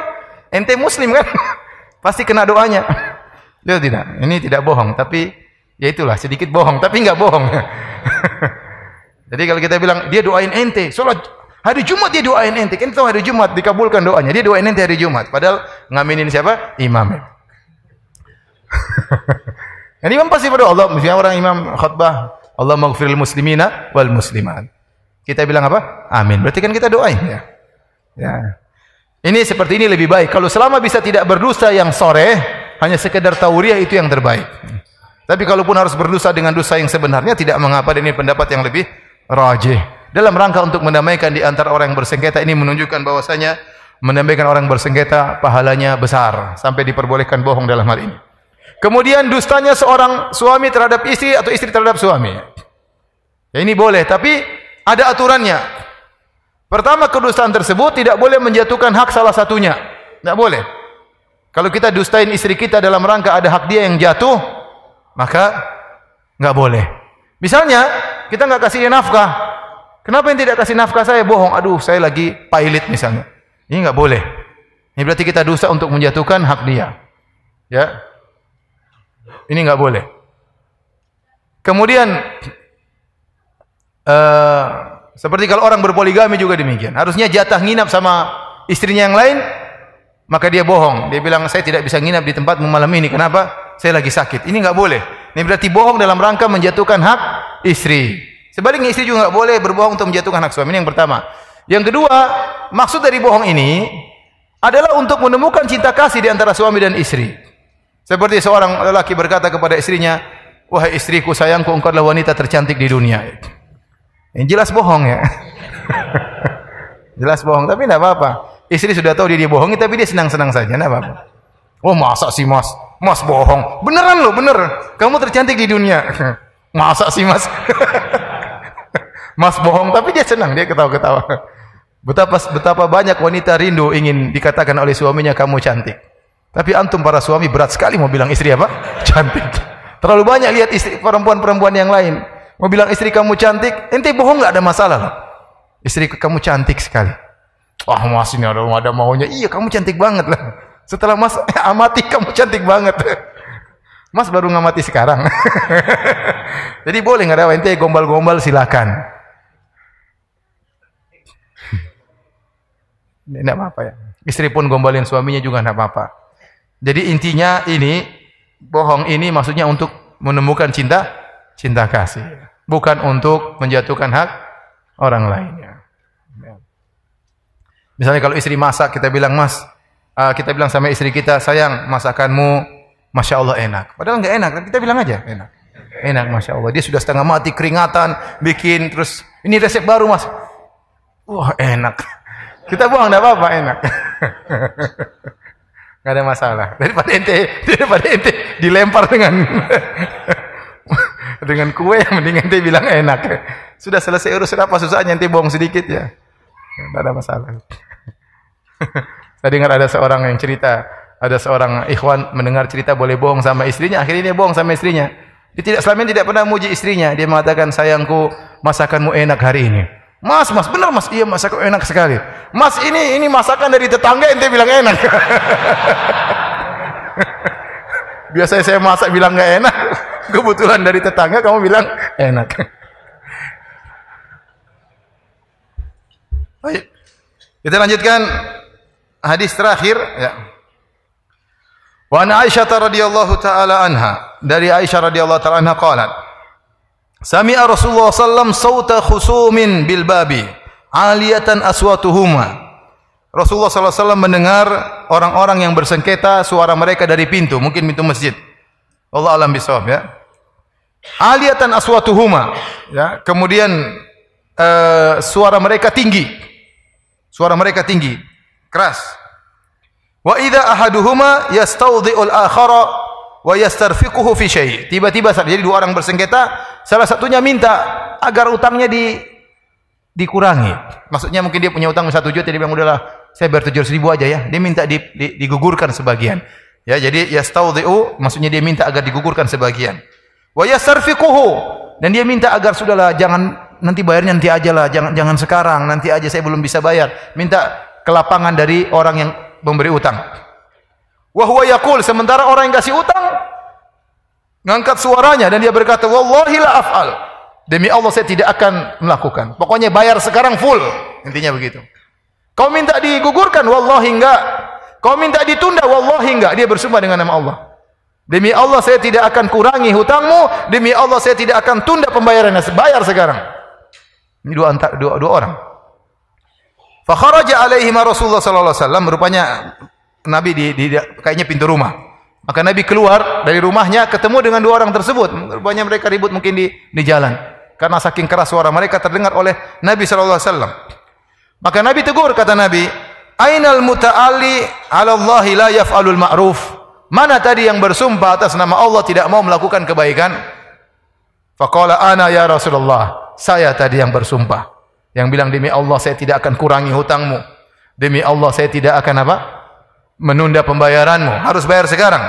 A: Ente muslim kan? *laughs* Pasti kena doanya. Dia tidak. Ini tidak bohong, tapi ya itulah sedikit bohong, tapi enggak bohong. *laughs* Jadi kalau kita bilang dia doain ente, sholat hari Jumat dia doain ente. Kan tahu hari Jumat dikabulkan doanya. Dia doain ente hari Jumat. Padahal ngaminin siapa? Imam. Ini *laughs* imam pasti pada Allah. Misalnya orang imam khutbah, Allah maghfiril muslimina wal muslimat. Kita bilang apa? Amin. Berarti kan kita doain ya. Ya. Ini seperti ini lebih baik. Kalau selama bisa tidak berdosa yang sore, hanya sekedar tauriah itu yang terbaik. Tapi kalaupun harus berdosa dengan dosa yang sebenarnya tidak mengapa ini pendapat yang lebih rajih. Dalam rangka untuk mendamaikan di antara orang yang bersengketa ini menunjukkan bahwasanya mendamaikan orang bersengketa pahalanya besar sampai diperbolehkan bohong dalam hal ini. Kemudian dustanya seorang suami terhadap istri atau istri terhadap suami. Ya, ini boleh, tapi ada aturannya. Pertama, kedustaan tersebut tidak boleh menjatuhkan hak salah satunya. Tidak boleh. Kalau kita dustain istri kita dalam rangka ada hak dia yang jatuh, maka nggak boleh. Misalnya, kita nggak kasih dia nafkah. Kenapa yang tidak kasih nafkah saya? Bohong. Aduh, saya lagi pilot misalnya. Ini nggak boleh. Ini berarti kita dusta untuk menjatuhkan hak dia. Ya, ini nggak boleh. Kemudian uh, seperti kalau orang berpoligami juga demikian. Harusnya jatah nginap sama istrinya yang lain, maka dia bohong. Dia bilang saya tidak bisa nginap di tempat malam ini. Kenapa? Saya lagi sakit. Ini nggak boleh. Ini berarti bohong dalam rangka menjatuhkan hak istri. Sebaliknya istri juga nggak boleh berbohong untuk menjatuhkan hak suami. Ini yang pertama. Yang kedua, maksud dari bohong ini adalah untuk menemukan cinta kasih di antara suami dan istri. Seperti seorang lelaki berkata kepada istrinya, "Wahai istriku sayangku, engkau adalah wanita tercantik di dunia." Yang jelas bohong ya. *laughs* jelas bohong, tapi tidak apa-apa. Istri sudah tahu dia dibohongi, tapi dia senang-senang saja, tidak apa-apa. Oh masa sih mas? Mas bohong. Beneran loh, bener. Kamu tercantik di dunia. *laughs* masa sih mas? *laughs* mas bohong, tapi dia senang, dia ketawa-ketawa. Betapa betapa banyak wanita rindu ingin dikatakan oleh suaminya kamu cantik. Tapi antum para suami berat sekali mau bilang istri apa? *laughs* Cantik. Terlalu banyak lihat istri perempuan-perempuan yang lain. Mau bilang istri kamu cantik, ente bohong nggak ada masalah Istri kamu cantik sekali. Wah mas ini ada, ada maunya. Iya kamu cantik banget lah. Setelah mas *laughs* amati kamu cantik banget. *laughs* Mas baru ngamati sekarang. *laughs* Jadi boleh nggak ada ente gombal-gombal silakan. Tidak apa-apa ya. Istri pun gombalin suaminya juga tidak apa-apa. Jadi intinya ini bohong ini maksudnya untuk menemukan cinta cinta kasih, bukan untuk menjatuhkan hak orang lainnya. Misalnya kalau istri masak kita bilang mas, uh, kita bilang sama istri kita sayang masakanmu masya Allah enak. Padahal nggak enak, kita bilang aja enak. Enak masya Allah. Dia sudah setengah mati keringatan, bikin terus ini resep baru mas. Wah enak. Kita buang tidak apa-apa enak. *laughs* Gak ada masalah. Daripada ente, daripada ente dilempar dengan *laughs* dengan kue, mending ente bilang enak. Sudah selesai urus apa susahnya ente bohong sedikit ya. Tidak ada masalah. *laughs* Saya dengar ada seorang yang cerita, ada seorang ikhwan mendengar cerita boleh bohong sama istrinya, akhirnya dia bohong sama istrinya. Dia tidak selama ini tidak pernah muji istrinya. Dia mengatakan, sayangku masakanmu enak hari ini. Mas, mas, benar mas, iya masak enak sekali. Mas ini ini masakan dari tetangga ente bilang enak. *laughs* Biasanya saya masak bilang nggak enak, *laughs* kebetulan dari tetangga kamu bilang enak. *laughs* Baik, kita lanjutkan hadis terakhir. Ya. Wa Aisyah radhiyallahu taala anha dari Aisyah radhiyallahu taala anha qalat Sami'a Rasulullah sallam sauta khusumin bil babi aliyatan aswatuhuma. Rasulullah sallallahu alaihi wasallam mendengar orang-orang yang bersengketa suara mereka dari pintu, mungkin pintu masjid. Allah alam bisawab ya. Aliyatan aswatuhuma ya. Kemudian uh, suara mereka tinggi. Suara mereka tinggi, keras. Wa idza ahaduhuma yastawdhi'ul akhara wa yastarfiquhu fi syai. Tiba-tiba jadi dua orang bersengketa, salah satunya minta agar utangnya di dikurangi. Maksudnya mungkin dia punya utang satu juta, dia bilang udahlah saya bayar tujuh ribu aja ya. Dia minta di, di, digugurkan sebagian. Ya, jadi yastaudhi'u maksudnya dia minta agar digugurkan sebagian. Wa yastarfiquhu dan dia minta agar sudahlah jangan nanti bayarnya nanti aja lah, jangan jangan sekarang, nanti aja saya belum bisa bayar. Minta kelapangan dari orang yang memberi utang. Wa huwa yaqul sementara orang yang kasih utang ngangkat suaranya dan dia berkata, "Wallahi la af'al." Demi Allah saya tidak akan melakukan. Pokoknya bayar sekarang full. Intinya begitu. Kau minta digugurkan, wallahi enggak. Kau minta ditunda, wallahi enggak. Dia bersumpah dengan nama Allah. Demi Allah saya tidak akan kurangi hutangmu, demi Allah saya tidak akan tunda pembayarannya. Bayar sekarang. Ini dua, antar, dua, dua orang. Fa alaihi Rasulullah sallallahu alaihi wasallam, rupanya Nabi di, di, kayaknya pintu rumah. Maka Nabi keluar dari rumahnya ketemu dengan dua orang tersebut. Rupanya mereka ribut mungkin di di jalan. Karena saking keras suara mereka terdengar oleh Nabi sallallahu alaihi wasallam. Maka Nabi tegur kata Nabi, "Ainal muta'alli 'ala Allah la yaf'alul ma'ruf?" Mana tadi yang bersumpah atas nama Allah tidak mau melakukan kebaikan? Faqala ana ya Rasulullah. Saya tadi yang bersumpah. Yang bilang demi Allah saya tidak akan kurangi hutangmu. Demi Allah saya tidak akan apa? Menunda pembayaranmu. Harus bayar sekarang.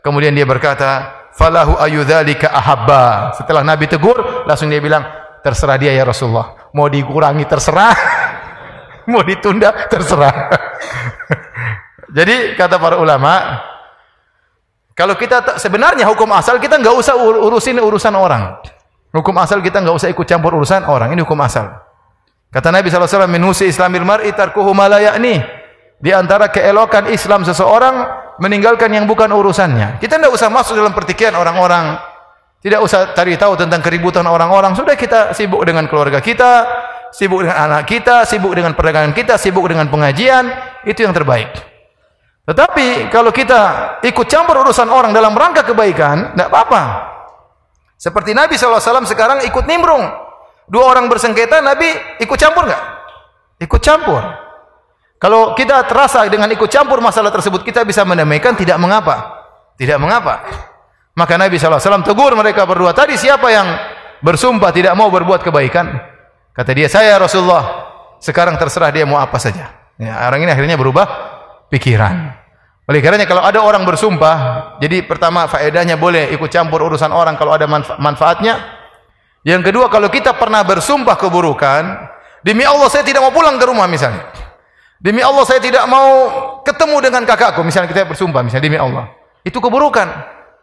A: Kemudian dia berkata, falahu ayudzalika ahabba. Setelah Nabi tegur, langsung dia bilang, terserah dia ya Rasulullah. Mau dikurangi terserah, *laughs* mau ditunda terserah. *laughs* Jadi kata para ulama, kalau kita sebenarnya hukum asal kita nggak usah urusin urusan orang. Hukum asal kita nggak usah ikut campur urusan orang. Ini hukum asal. Kata Nabi SAW, min husi islamil mar'i tarkuhu ma Di antara keelokan Islam seseorang meninggalkan yang bukan urusannya. Kita tidak usah masuk dalam pertikaian orang-orang. Tidak usah cari tahu tentang keributan orang-orang. Sudah kita sibuk dengan keluarga kita, sibuk dengan anak kita, sibuk dengan perdagangan kita, sibuk dengan pengajian. Itu yang terbaik. Tetapi kalau kita ikut campur urusan orang dalam rangka kebaikan, tidak apa-apa. Seperti Nabi SAW sekarang ikut nimbrung. Dua orang bersengketa, Nabi ikut campur nggak? Ikut campur. Kalau kita terasa dengan ikut campur masalah tersebut, kita bisa mendamaikan, tidak mengapa. Tidak mengapa. Maka Nabi SAW tegur mereka berdua. Tadi siapa yang bersumpah tidak mau berbuat kebaikan? Kata dia, saya Rasulullah. Sekarang terserah dia mau apa saja. Ya, orang ini akhirnya berubah pikiran. Oleh karenanya kalau ada orang bersumpah, jadi pertama faedahnya boleh ikut campur urusan orang kalau ada manfa manfaatnya. Yang kedua kalau kita pernah bersumpah keburukan, demi Allah saya tidak mau pulang ke rumah misalnya. Demi Allah saya tidak mau ketemu dengan kakakku. Misalnya kita bersumpah, misalnya demi Allah. Itu keburukan.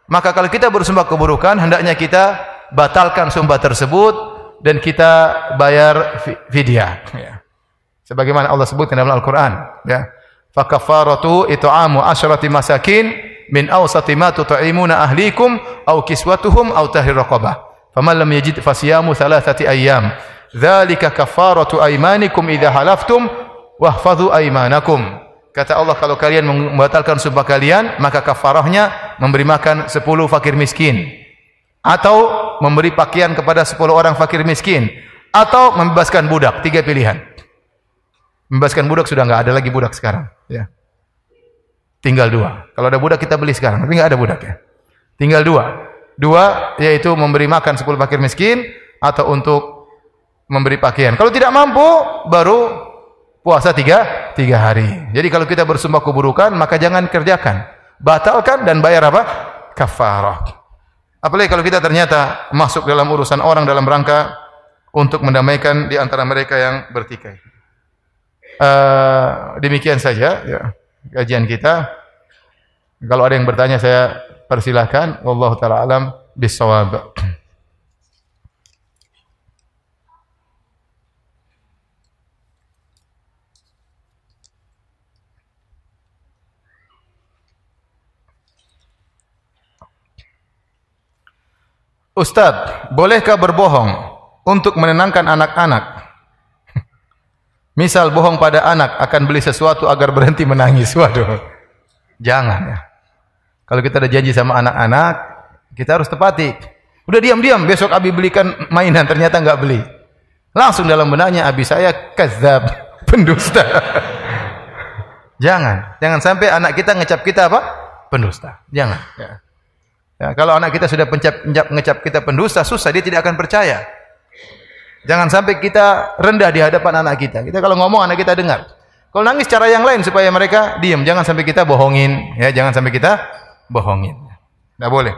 A: Maka kalau kita bersumpah keburukan, hendaknya kita batalkan sumpah tersebut dan kita bayar fidyah. Ya. Sebagaimana Allah sebutkan dalam Al-Quran. Ya. Fakafaratu it'amu asyrati masakin min awsati ma tut'imuna ahlikum aw kiswatuhum aw tahrir raqabah. Faman lam yajid fasiyamu thalathati ayyam. Dzalika kafaratu aymanikum idza halaftum wahfadhu aimanakum. Kata Allah kalau kalian membatalkan sumpah kalian, maka kafarahnya memberi makan 10 fakir miskin atau memberi pakaian kepada 10 orang fakir miskin atau membebaskan budak. Tiga pilihan. Membebaskan budak sudah enggak ada lagi budak sekarang, ya. Tinggal dua. Kalau ada budak kita beli sekarang, tapi enggak ada budak ya. Tinggal dua. Dua yaitu memberi makan 10 fakir miskin atau untuk memberi pakaian. Kalau tidak mampu baru puasa tiga, tiga hari. Jadi kalau kita bersumpah keburukan, maka jangan kerjakan. Batalkan dan bayar apa? Kafarah. Apalagi kalau kita ternyata masuk dalam urusan orang dalam rangka untuk mendamaikan di antara mereka yang bertikai. Uh, demikian saja ya, kajian kita. Kalau ada yang bertanya saya persilahkan. Wallahu taala alam bisawab. Ustaz, bolehkah berbohong untuk menenangkan anak-anak? *laughs* Misal bohong pada anak akan beli sesuatu agar berhenti menangis. *laughs* Waduh. Jangan ya. Kalau kita ada janji sama anak-anak, kita harus tepati. Udah diam-diam, besok Abi belikan mainan, ternyata enggak beli. Langsung dalam benaknya Abi saya kazab, *laughs* pendusta. Jangan, jangan sampai anak kita ngecap kita apa? Pendusta. Jangan. Ya. Ya, kalau anak kita sudah pencap, ngecap kita pendusta, susah dia tidak akan percaya. Jangan sampai kita rendah di hadapan anak kita. Kita kalau ngomong anak kita dengar. Kalau nangis cara yang lain supaya mereka diam. Jangan sampai kita bohongin. Ya, jangan sampai kita bohongin. Tidak boleh.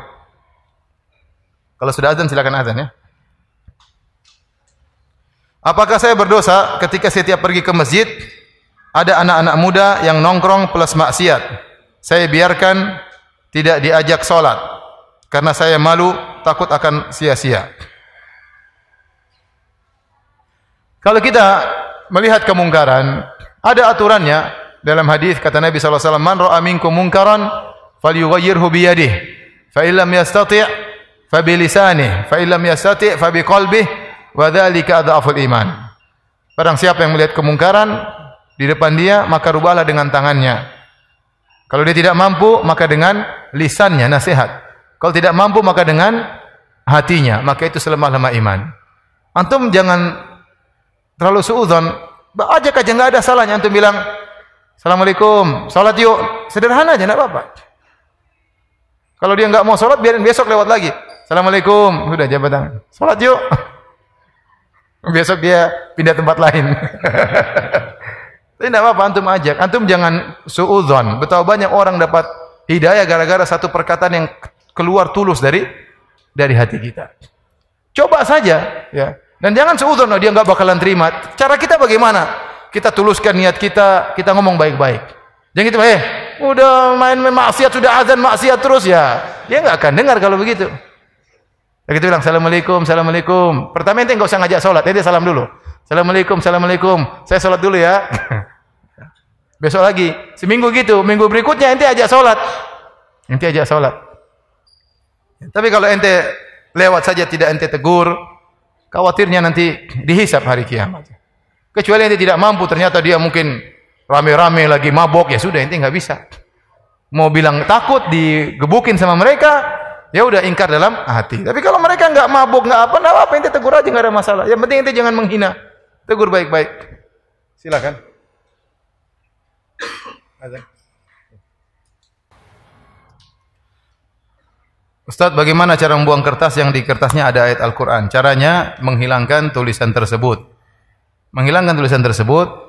A: Kalau sudah azan silakan azan ya. Apakah saya berdosa ketika setiap pergi ke masjid ada anak-anak muda yang nongkrong plus maksiat? Saya biarkan tidak diajak sholat karena saya malu takut akan sia-sia. Kalau kita melihat kemungkaran, ada aturannya dalam hadis kata Nabi sallallahu alaihi wasallam, "Man ra'a minkum munkaran falyughayyirhu bi yadihi, fa illam yastati' fa bi lisanihi, fa illam yastati' fa bi qalbihi, wa dzalika adhaful iman." Barang siapa yang melihat kemungkaran di depan dia, maka rubahlah dengan tangannya. Kalau dia tidak mampu, maka dengan lisannya nasihat. Kalau tidak mampu, maka dengan hatinya. Maka itu selemah-lemah iman. Antum jangan terlalu suudzon. Ajak aja nggak ada salahnya antum bilang Assalamualaikum, salat yuk. Sederhana aja, enggak apa-apa. Kalau dia nggak mau salat, biarin besok lewat lagi. Assalamualaikum, sudah jabatan. Salat yuk. *laughs* Besok dia pindah tempat lain. *laughs* Tapi tidak apa-apa, antum ajak. Antum jangan suudzon. Betapa banyak orang dapat hidayah gara-gara satu perkataan yang keluar tulus dari dari hati kita. Coba saja, ya. Dan jangan suudzon, oh, dia nggak bakalan terima. Cara kita bagaimana? kita tuluskan niat kita, kita ngomong baik-baik. Jangan gitu, eh, udah main, maksiat, sudah azan maksiat terus ya. Dia nggak akan dengar kalau begitu. Begitu bilang, Assalamualaikum, Assalamualaikum. Pertama ente nggak usah ngajak sholat, ente salam dulu. Assalamualaikum, Assalamualaikum. Saya sholat dulu ya. *laughs* Besok lagi, seminggu gitu, minggu berikutnya ente ajak sholat. Ente ajak sholat. Tapi kalau ente lewat saja tidak ente tegur, khawatirnya nanti dihisap hari kiamat. Kecuali ente tidak mampu, ternyata dia mungkin rame-rame lagi mabok, ya sudah ente nggak bisa. Mau bilang takut digebukin sama mereka, ya udah ingkar dalam hati. Tapi kalau mereka nggak mabuk, nggak apa, nggak apa, ente tegur aja nggak ada masalah. Yang penting ente jangan menghina, tegur baik-baik. Silakan. Ustaz, bagaimana cara membuang kertas yang di kertasnya ada ayat Al-Quran? Caranya menghilangkan tulisan tersebut. Menghilangkan tulisan tersebut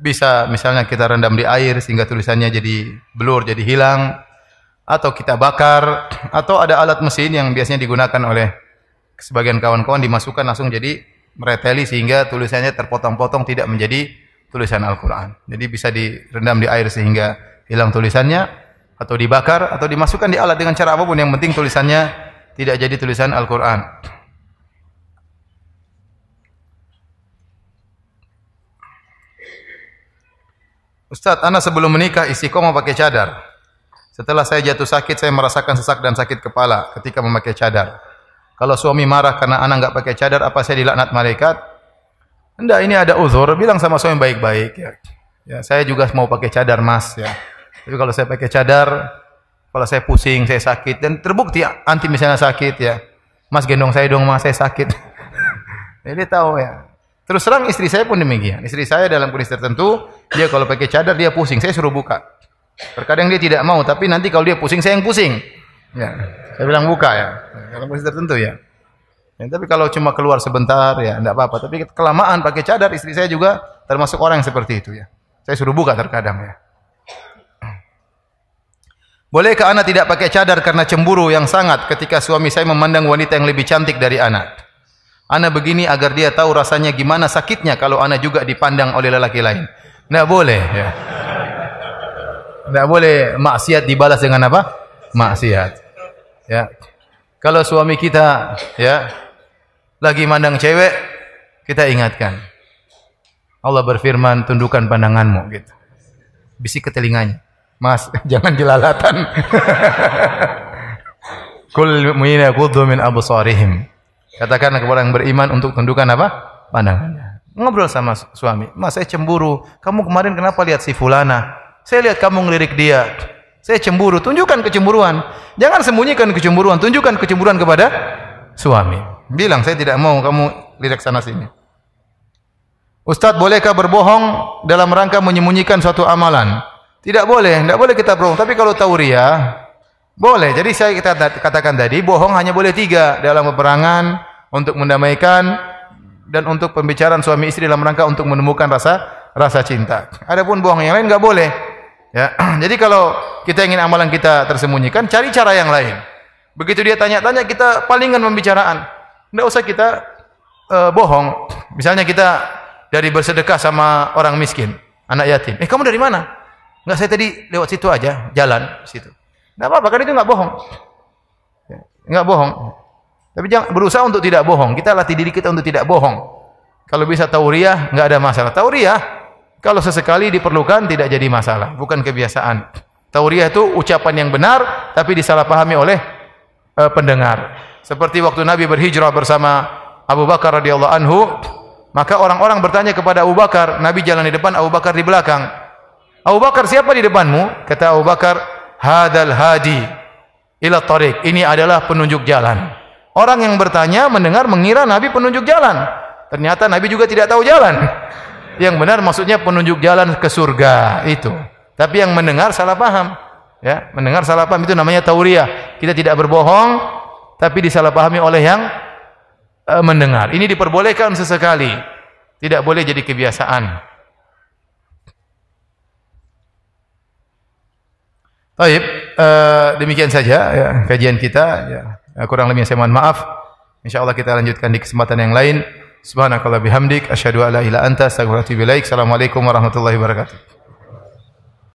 A: bisa misalnya kita rendam di air sehingga tulisannya jadi blur, jadi hilang atau kita bakar atau ada alat mesin yang biasanya digunakan oleh sebagian kawan-kawan dimasukkan langsung jadi mereteli sehingga tulisannya terpotong-potong tidak menjadi tulisan Al-Qur'an. Jadi bisa direndam di air sehingga hilang tulisannya atau dibakar atau dimasukkan di alat dengan cara apa pun yang penting tulisannya tidak jadi tulisan Al-Qur'an. Ustaz, anak sebelum menikah istiqomah pakai cadar. Setelah saya jatuh sakit, saya merasakan sesak dan sakit kepala ketika memakai cadar. Kalau suami marah karena anak enggak pakai cadar, apa saya dilaknat malaikat? Enggak, ini ada uzur. Bilang sama suami baik-baik ya. Ya, saya juga mau pakai cadar, Mas ya. Tapi kalau saya pakai cadar, kalau saya pusing, saya sakit dan terbukti anti misalnya sakit ya. Mas gendong saya dong, Mas, saya sakit. *laughs* Jadi tahu ya. Terus terang istri saya pun demikian. Istri saya dalam kondisi tertentu, dia kalau pakai cadar dia pusing, saya suruh buka. Terkadang dia tidak mau, tapi nanti kalau dia pusing saya yang pusing. Ya, saya bilang buka ya. Dalam kondisi tertentu ya. ya tapi kalau cuma keluar sebentar ya tidak apa-apa. Tapi kelamaan pakai cadar istri saya juga termasuk orang yang seperti itu ya. Saya suruh buka terkadang ya. Bolehkah anak tidak pakai cadar karena cemburu yang sangat ketika suami saya memandang wanita yang lebih cantik dari anak? Ana begini agar dia tahu rasanya gimana sakitnya kalau ana juga dipandang oleh lelaki lain. Tidak boleh. Ya. Tidak boleh maksiat dibalas dengan apa? Maksiat. Ya. Kalau suami kita ya lagi mandang cewek, kita ingatkan. Allah berfirman, tundukkan pandanganmu gitu. Bisik ke telinganya. Mas, *laughs* jangan jelalatan. *laughs* Kul mu'mina yaghuddu min absarihim. Katakan kepada yang beriman untuk tundukkan apa? Pandangannya. Ngobrol sama suami. Mas, saya cemburu. Kamu kemarin kenapa lihat si fulana? Saya lihat kamu ngelirik dia. Saya cemburu. Tunjukkan kecemburuan. Jangan sembunyikan kecemburuan. Tunjukkan kecemburuan kepada suami. Bilang, saya tidak mau kamu lirik sana sini. Ustadz, bolehkah berbohong dalam rangka menyembunyikan suatu amalan? Tidak boleh. Tidak boleh kita berbohong. Tapi kalau tahu ria, boleh. Jadi saya kita katakan tadi, bohong hanya boleh tiga dalam peperangan, untuk mendamaikan dan untuk pembicaraan suami istri dalam rangka untuk menemukan rasa rasa cinta. Adapun bohong yang lain nggak boleh. Ya. *clears throat* Jadi kalau kita ingin amalan kita tersembunyikan, cari cara yang lain. Begitu dia tanya-tanya, kita palingkan pembicaraan. Tidak usah kita uh, bohong. Misalnya kita dari bersedekah sama orang miskin, anak yatim. Eh kamu dari mana? Enggak saya tadi lewat situ aja, jalan situ. Enggak apa-apa, kan itu enggak bohong. Enggak bohong. Tapi jangan berusaha untuk tidak bohong. Kita latih diri kita untuk tidak bohong. Kalau bisa tauriah, enggak ada masalah. Tauriah kalau sesekali diperlukan tidak jadi masalah, bukan kebiasaan. Tauriah itu ucapan yang benar tapi disalahpahami oleh uh, pendengar. Seperti waktu Nabi berhijrah bersama Abu Bakar radhiyallahu anhu, maka orang-orang bertanya kepada Abu Bakar, Nabi jalan di depan, Abu Bakar di belakang. Abu Bakar, siapa di depanmu? Kata Abu Bakar, hadal hadi ila tariq. Ini adalah penunjuk jalan. Orang yang bertanya mendengar mengira Nabi penunjuk jalan. Ternyata Nabi juga tidak tahu jalan. *laughs* Yang benar maksudnya penunjuk jalan ke surga itu. Tapi yang mendengar salah paham. Ya, mendengar salah paham itu namanya tauriah. Kita tidak berbohong tapi disalahpahami oleh yang uh, mendengar. Ini diperbolehkan sesekali. Tidak boleh jadi kebiasaan. Baik, uh, demikian saja ya, kajian kita ya. Kurang lebihnya saya mohon maaf. Insyaallah kita lanjutkan di kesempatan yang lain. Subhanakallah bihamdik asyhadu an la ilaha anta. Assalamualaikum warahmatullahi wabarakatuh.